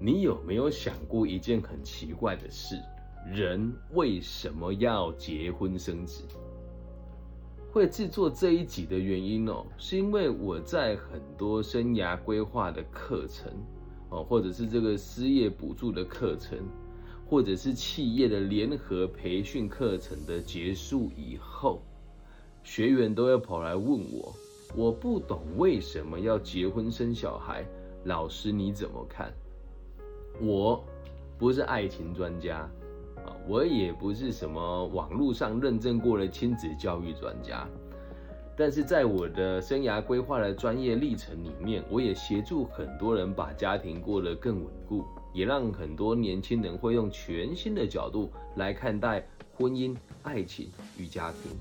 你有没有想过一件很奇怪的事？人为什么要结婚生子？会制作这一集的原因哦，是因为我在很多生涯规划的课程哦，或者是这个失业补助的课程，或者是企业的联合培训课程的结束以后，学员都要跑来问我，我不懂为什么要结婚生小孩，老师你怎么看？我不是爱情专家。啊我也不是什么网络上认证过的亲子教育专家，但是在我的生涯规划的专业历程里面，我也协助很多人把家庭过得更稳固，也让很多年轻人会用全新的角度来看待婚姻、爱情与家庭。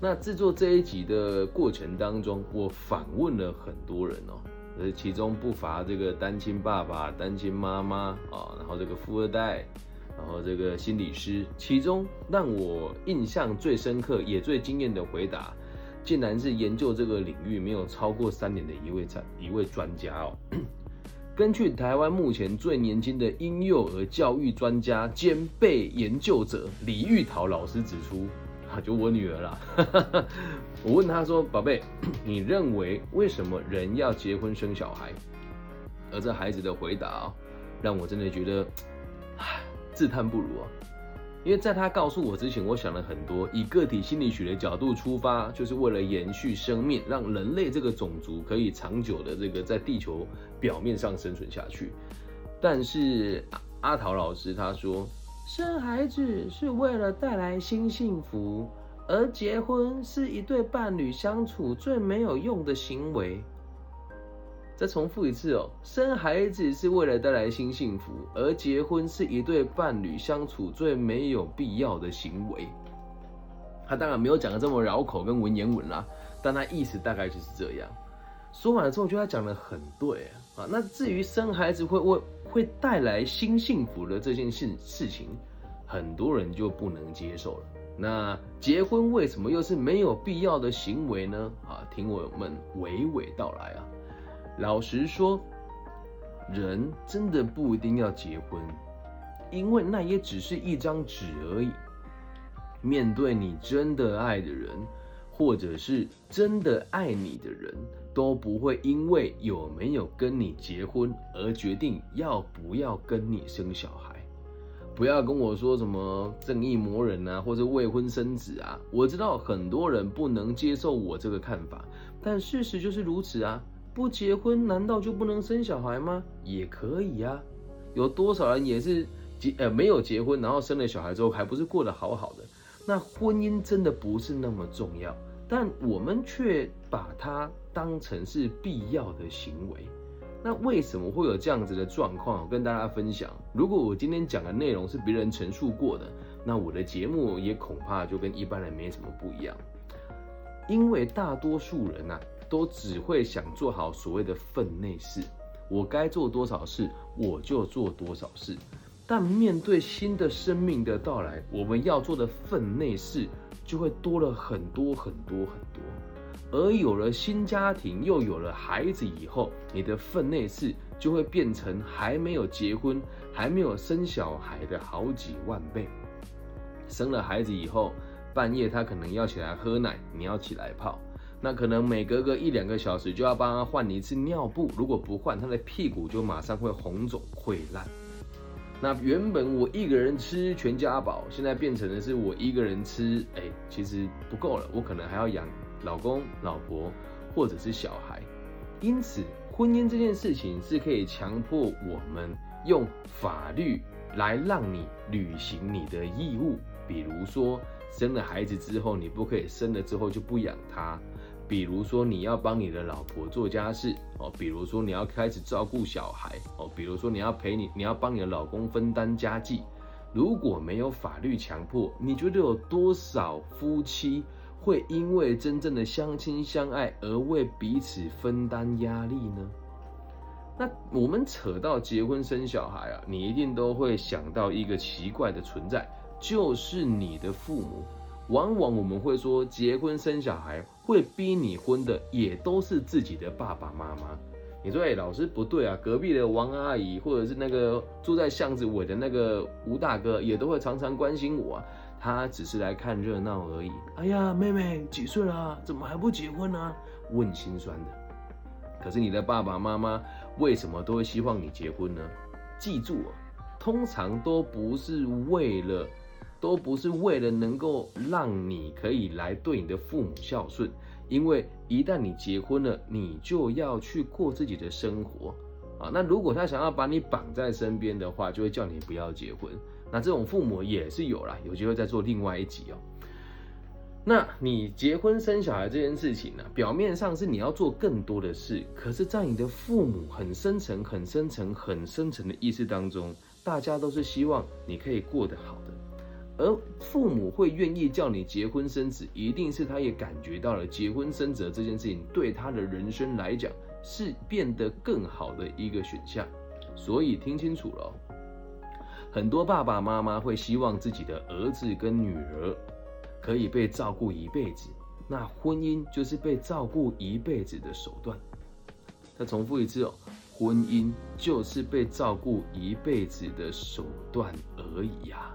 那制作这一集的过程当中，我访问了很多人哦，呃，其中不乏这个单亲爸爸、单亲妈妈啊，然后这个富二代。然后这个心理师，其中让我印象最深刻也最惊艳的回答，竟然是研究这个领域没有超过三年的一位专一位专家哦。根据台湾目前最年轻的婴幼儿教育专家兼被研究者李玉桃老师指出，啊，就我女儿啦，我问他说：“宝贝，你认为为什么人要结婚生小孩？”而这孩子的回答，让我真的觉得，唉。自叹不如啊！因为在他告诉我之前，我想了很多，以个体心理学的角度出发，就是为了延续生命，让人类这个种族可以长久的这个在地球表面上生存下去。但是阿桃老师他说，生孩子是为了带来新幸福，而结婚是一对伴侣相处最没有用的行为。再重复一次哦，生孩子是为了带来新幸福，而结婚是一对伴侣相处最没有必要的行为。他当然没有讲的这么绕口跟文言文啦，但他意思大概就是这样。说完了之后，我觉得他讲的很对啊。那至于生孩子会为会带来新幸福的这件事事情，很多人就不能接受了。那结婚为什么又是没有必要的行为呢？啊，听我们娓娓道来啊。老实说，人真的不一定要结婚，因为那也只是一张纸而已。面对你真的爱的人，或者是真的爱你的人，都不会因为有没有跟你结婚而决定要不要跟你生小孩。不要跟我说什么正义魔人啊，或者未婚生子啊。我知道很多人不能接受我这个看法，但事实就是如此啊。不结婚难道就不能生小孩吗？也可以啊，有多少人也是结呃没有结婚，然后生了小孩之后还不是过得好好的？那婚姻真的不是那么重要，但我们却把它当成是必要的行为。那为什么会有这样子的状况？跟大家分享。如果我今天讲的内容是别人陈述过的，那我的节目也恐怕就跟一般人没什么不一样，因为大多数人呐。都只会想做好所谓的分内事，我该做多少事我就做多少事。但面对新的生命的到来，我们要做的分内事就会多了很多很多很多。而有了新家庭，又有了孩子以后，你的分内事就会变成还没有结婚、还没有生小孩的好几万倍。生了孩子以后，半夜他可能要起来喝奶，你要起来泡。那可能每隔个一两个小时就要帮他换一次尿布，如果不换，他的屁股就马上会红肿溃烂。那原本我一个人吃全家饱，现在变成的是我一个人吃，哎，其实不够了，我可能还要养老公、老婆或者是小孩。因此，婚姻这件事情是可以强迫我们用法律来让你履行你的义务，比如说生了孩子之后，你不可以生了之后就不养他。比如说你要帮你的老婆做家事哦，比如说你要开始照顾小孩哦，比如说你要陪你，你要帮你的老公分担家计。如果没有法律强迫，你觉得有多少夫妻会因为真正的相亲相爱而为彼此分担压力呢？那我们扯到结婚生小孩啊，你一定都会想到一个奇怪的存在，就是你的父母。往往我们会说，结婚生小孩会逼你婚的，也都是自己的爸爸妈妈。你说，哎，老师不对啊，隔壁的王阿姨，或者是那个住在巷子尾的那个吴大哥，也都会常常关心我，他只是来看热闹而已。哎呀，妹妹几岁了？怎么还不结婚呢？问心酸的。可是你的爸爸妈妈为什么都会希望你结婚呢？记住啊，通常都不是为了，都不是为了能够让你可以来对你的父母孝顺。因为一旦你结婚了，你就要去过自己的生活啊。那如果他想要把你绑在身边的话，就会叫你不要结婚。那这种父母也是有啦，有机会再做另外一集哦。那你结婚生小孩这件事情呢，表面上是你要做更多的事，可是，在你的父母很深层、很深层、很深层的意识当中，大家都是希望你可以过得好的。而父母会愿意叫你结婚生子，一定是他也感觉到了结婚生子这件事情对他的人生来讲是变得更好的一个选项。所以听清楚了，很多爸爸妈妈会希望自己的儿子跟女儿可以被照顾一辈子，那婚姻就是被照顾一辈子的手段。再重复一次哦，婚姻就是被照顾一辈子的手段而已呀。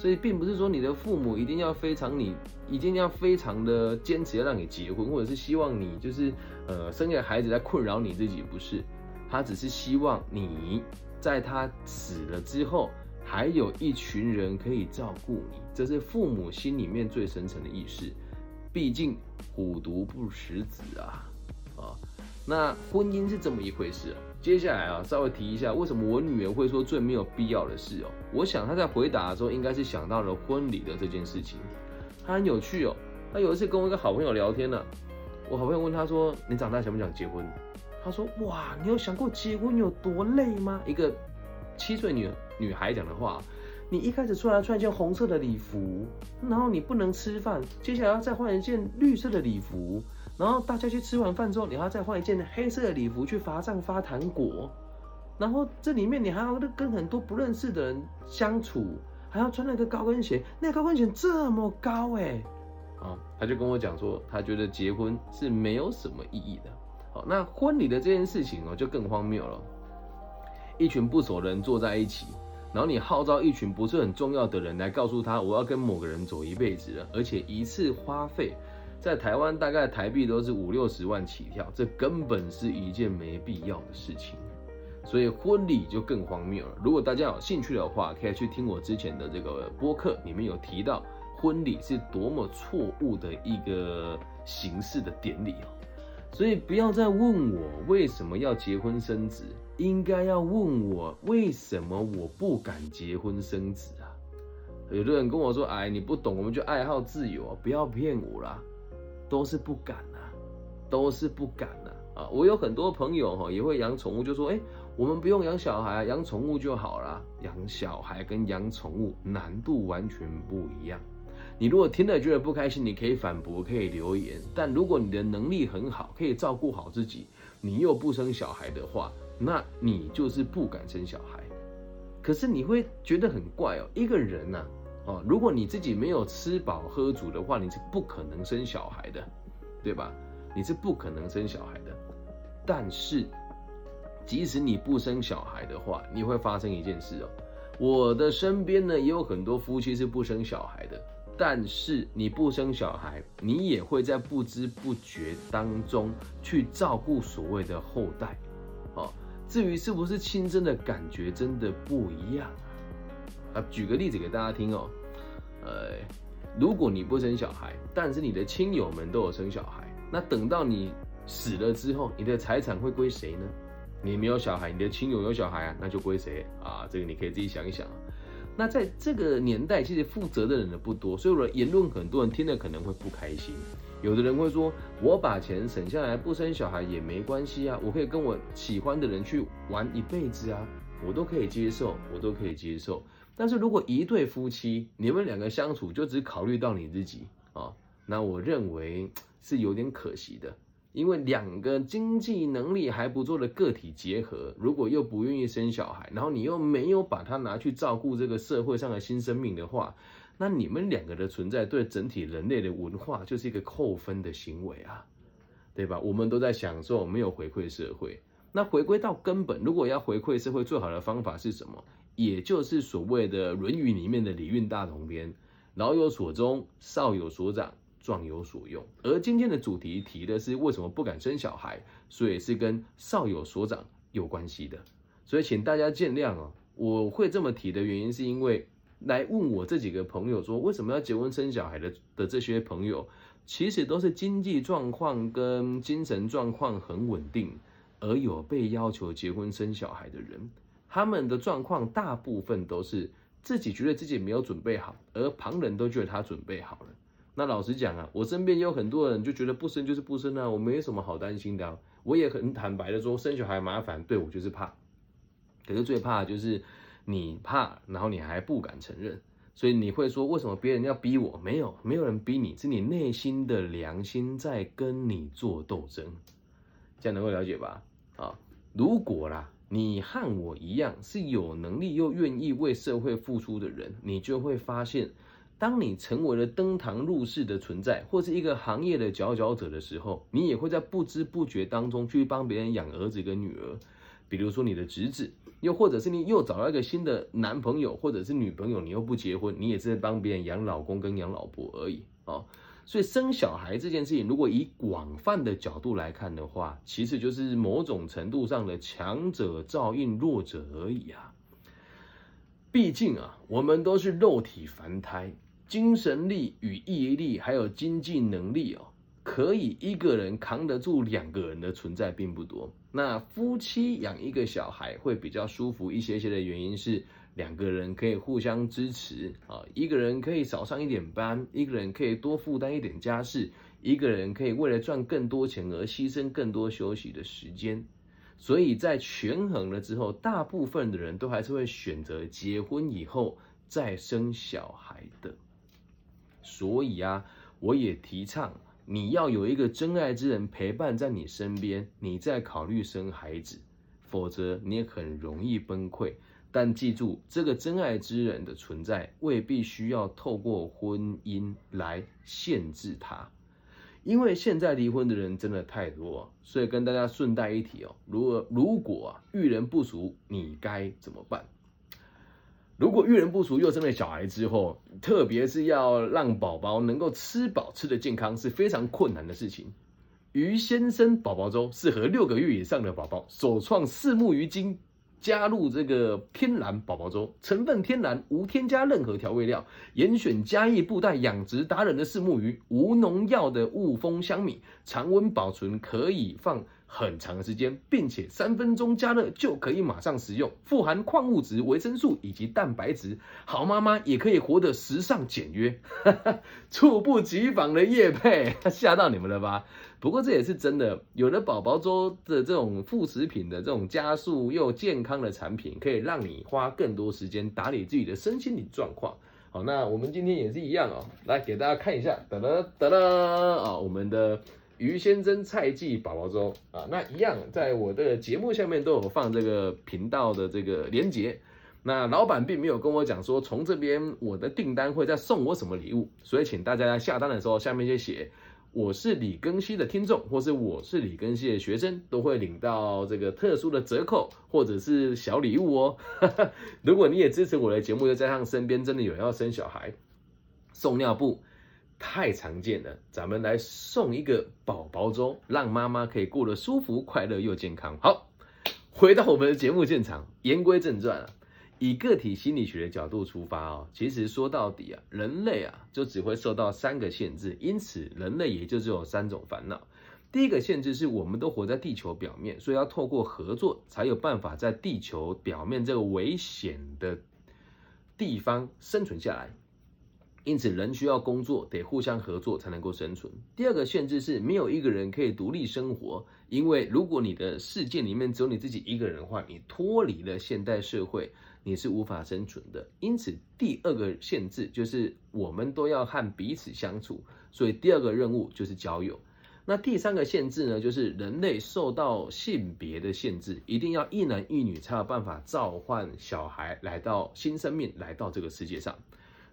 所以并不是说你的父母一定要非常你一定要非常的坚持要让你结婚，或者是希望你就是呃生个孩子来困扰你自己，不是，他只是希望你在他死了之后，还有一群人可以照顾你，这是父母心里面最深层的意识。毕竟虎毒不食子，啊，那婚姻是这么一回事。接下来啊，稍微提一下，为什么我女儿会说最没有必要的事哦？我想她在回答的时候，应该是想到了婚礼的这件事情。她很有趣哦，她有一次跟我一个好朋友聊天呢，我好朋友问她说：“你长大想不想结婚？”她说：“哇，你有想过结婚有多累吗？”一个七岁女女孩讲的话，你一开始出来穿一件红色的礼服，然后你不能吃饭，接下来要再换一件绿色的礼服。然后大家去吃完饭之后，你还要再换一件黑色的礼服去罚站发糖果，然后这里面你还要跟很多不认识的人相处，还要穿那个高跟鞋，那高跟鞋这么高哎，啊，他就跟我讲说，他觉得结婚是没有什么意义的。好，那婚礼的这件事情哦，就更荒谬了，一群不熟的人坐在一起，然后你号召一群不是很重要的人来告诉他，我要跟某个人走一辈子了，而且一次花费。在台湾，大概台币都是五六十万起跳，这根本是一件没必要的事情，所以婚礼就更荒谬了。如果大家有兴趣的话，可以去听我之前的这个播客，里面有提到婚礼是多么错误的一个形式的典礼哦。所以不要再问我为什么要结婚生子，应该要问我为什么我不敢结婚生子啊？有的人跟我说：“哎，你不懂，我们就爱好自由啊，不要骗我啦。”都是不敢呐，都是不敢呐啊！我有很多朋友哈，也会养宠物，就说：哎，我们不用养小孩，养宠物就好了。养小孩跟养宠物难度完全不一样。你如果听了觉得不开心，你可以反驳，可以留言。但如果你的能力很好，可以照顾好自己，你又不生小孩的话，那你就是不敢生小孩。可是你会觉得很怪哦，一个人呐。哦，如果你自己没有吃饱喝足的话，你是不可能生小孩的，对吧？你是不可能生小孩的。但是，即使你不生小孩的话，你会发生一件事哦。我的身边呢，也有很多夫妻是不生小孩的。但是你不生小孩，你也会在不知不觉当中去照顾所谓的后代。哦，至于是不是亲生的感觉，真的不一样。啊，举个例子给大家听哦，呃，如果你不生小孩，但是你的亲友们都有生小孩，那等到你死了之后，你的财产会归谁呢？你没有小孩，你的亲友有小孩啊，那就归谁啊？这个你可以自己想一想。那在这个年代，其实负责的人呢不多，所以我的言论很多人听了可能会不开心。有的人会说，我把钱省下来不生小孩也没关系啊，我可以跟我喜欢的人去玩一辈子啊，我都可以接受，我都可以接受。但是如果一对夫妻，你们两个相处就只考虑到你自己啊，那我认为是有点可惜的。因为两个经济能力还不错的个体结合，如果又不愿意生小孩，然后你又没有把它拿去照顾这个社会上的新生命的话，那你们两个的存在对整体人类的文化就是一个扣分的行为啊，对吧？我们都在享受，没有回馈社会。那回归到根本，如果要回馈社会，最好的方法是什么？也就是所谓的《论语》里面的礼运大同篇：“老有所终，少有所长，壮有所用。”而今天的主题提的是为什么不敢生小孩，所以是跟少有所长有关系的。所以请大家见谅哦，我会这么提的原因是因为来问我这几个朋友说为什么要结婚生小孩的的这些朋友，其实都是经济状况跟精神状况很稳定，而有被要求结婚生小孩的人。他们的状况大部分都是自己觉得自己没有准备好，而旁人都觉得他准备好了。那老实讲啊，我身边有很多人就觉得不生就是不生啊，我没什么好担心的。我也很坦白的说，生小孩麻烦，对我就是怕。可是最怕的就是你怕，然后你还不敢承认，所以你会说为什么别人要逼我？没有，没有人逼你，是你内心的良心在跟你做斗争。这样能够了解吧？啊，如果啦。你和我一样是有能力又愿意为社会付出的人，你就会发现，当你成为了登堂入室的存在，或是一个行业的佼佼者的时候，你也会在不知不觉当中去帮别人养儿子跟女儿，比如说你的侄子，又或者是你又找到一个新的男朋友或者是女朋友，你又不结婚，你也是在帮别人养老公跟养老婆而已啊。所以生小孩这件事情，如果以广泛的角度来看的话，其实就是某种程度上的强者照应弱者而已啊。毕竟啊，我们都是肉体凡胎，精神力与毅力还有经济能力哦，可以一个人扛得住两个人的存在并不多。那夫妻养一个小孩会比较舒服一些些的原因是。两个人可以互相支持啊，一个人可以少上一点班，一个人可以多负担一点家事，一个人可以为了赚更多钱而牺牲更多休息的时间。所以在权衡了之后，大部分的人都还是会选择结婚以后再生小孩的。所以啊，我也提倡你要有一个真爱之人陪伴在你身边，你再考虑生孩子，否则你也很容易崩溃。但记住，这个真爱之人的存在未必需要透过婚姻来限制他，因为现在离婚的人真的太多，所以跟大家顺带一提哦，如果如果啊遇人不淑，你该怎么办？如果遇人不淑又生了小孩之后，特别是要让宝宝能够吃饱吃的健康是非常困难的事情。于先生宝宝粥适合六个月以上的宝宝，首创四目鱼精。加入这个天然宝宝粥，成分天然，无添加任何调味料，严选嘉义布袋养殖达人的四目鱼，无农药的雾峰香米，常温保存，可以放。很长的时间，并且三分钟加热就可以马上食用，富含矿物质、维生素以及蛋白质，好妈妈也可以活得时尚简约，猝不及防的叶配，吓到你们了吧？不过这也是真的，有了宝宝粥的这种副食品的这种加速又健康的产品，可以让你花更多时间打理自己的身心理状况。好，那我们今天也是一样哦，来给大家看一下，噔噔噔噔啊，我们的。于先生菜记宝宝粥啊，那一样，在我的节目下面都有放这个频道的这个连接。那老板并没有跟我讲说，从这边我的订单会再送我什么礼物，所以请大家在下单的时候，下面就写我是李根熙的听众，或是我是李根熙的学生，都会领到这个特殊的折扣或者是小礼物哦。如果你也支持我的节目，又加上身边真的有人要生小孩，送尿布。太常见了，咱们来送一个宝宝粥，让妈妈可以过得舒服、快乐又健康。好，回到我们的节目现场，言归正传啊，以个体心理学的角度出发哦，其实说到底啊，人类啊就只会受到三个限制，因此人类也就只有三种烦恼。第一个限制是我们都活在地球表面，所以要透过合作才有办法在地球表面这个危险的地方生存下来。因此，人需要工作，得互相合作才能够生存。第二个限制是，没有一个人可以独立生活，因为如果你的世界里面只有你自己一个人的话，你脱离了现代社会，你是无法生存的。因此，第二个限制就是我们都要和彼此相处，所以第二个任务就是交友。那第三个限制呢，就是人类受到性别的限制，一定要一男一女才有办法召唤小孩来到新生命来到这个世界上。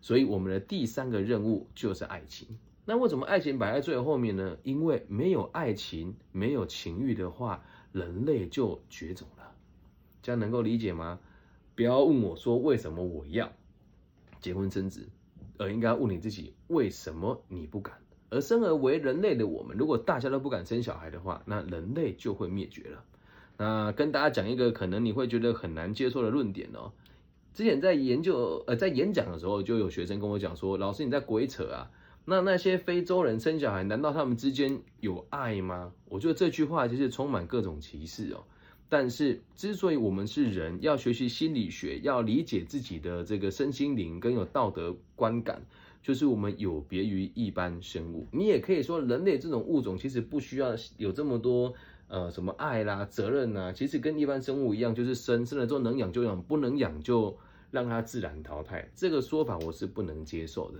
所以我们的第三个任务就是爱情。那为什么爱情摆在最后面呢？因为没有爱情、没有情欲的话，人类就绝种了。这样能够理解吗？不要问我说为什么我要结婚生子，而应该问你自己为什么你不敢。而生而为人类的我们，如果大家都不敢生小孩的话，那人类就会灭绝了。那跟大家讲一个可能你会觉得很难接受的论点哦。之前在研究呃在演讲的时候，就有学生跟我讲说：“老师你在鬼扯啊？那那些非洲人生小孩，难道他们之间有爱吗？”我觉得这句话就是充满各种歧视哦。但是之所以我们是人，要学习心理学，要理解自己的这个身心灵，跟有道德观感。就是我们有别于一般生物，你也可以说人类这种物种其实不需要有这么多呃什么爱啦、责任呐，其实跟一般生物一样，就是生生了之后能养就养，不能养就让它自然淘汰。这个说法我是不能接受的。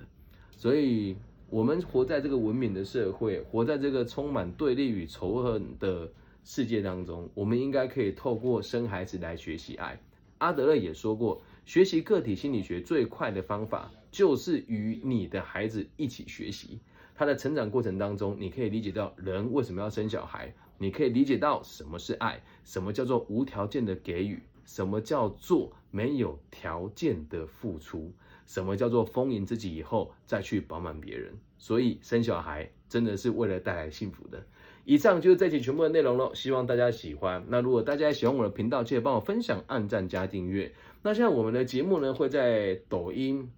所以，我们活在这个文明的社会，活在这个充满对立与仇恨的世界当中，我们应该可以透过生孩子来学习爱。阿德勒也说过，学习个体心理学最快的方法。就是与你的孩子一起学习，他的成长过程当中，你可以理解到人为什么要生小孩，你可以理解到什么是爱，什么叫做无条件的给予，什么叫做没有条件的付出，什么叫做丰盈自己以后再去饱满别人。所以生小孩真的是为了带来幸福的。以上就是这期全部的内容了，希望大家喜欢。那如果大家喜欢我的频道，记得帮我分享、按赞、加订阅。那现在我们的节目呢会在抖音。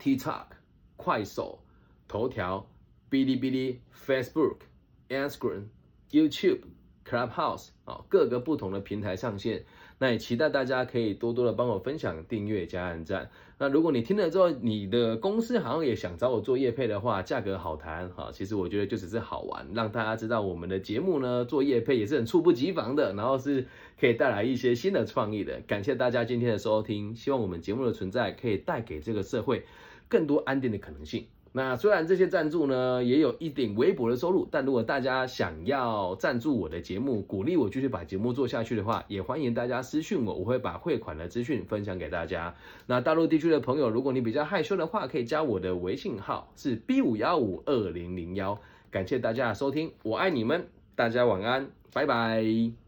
TikTok、快手、头条、哔哩哔哩、Facebook、Instagram、YouTube、Clubhouse 啊，各个不同的平台上线。那也期待大家可以多多的帮我分享、订阅、加按赞。那如果你听了之后，你的公司好像也想找我做业配的话，价格好谈哈。其实我觉得就只是好玩，让大家知道我们的节目呢做业配也是很猝不及防的，然后是可以带来一些新的创意的。感谢大家今天的收听，希望我们节目的存在可以带给这个社会。更多安定的可能性。那虽然这些赞助呢也有一点微薄的收入，但如果大家想要赞助我的节目，鼓励我继续把节目做下去的话，也欢迎大家私讯我，我会把汇款的资讯分享给大家。那大陆地区的朋友，如果你比较害羞的话，可以加我的微信号是 B 五幺五二零零幺。感谢大家的收听，我爱你们，大家晚安，拜拜。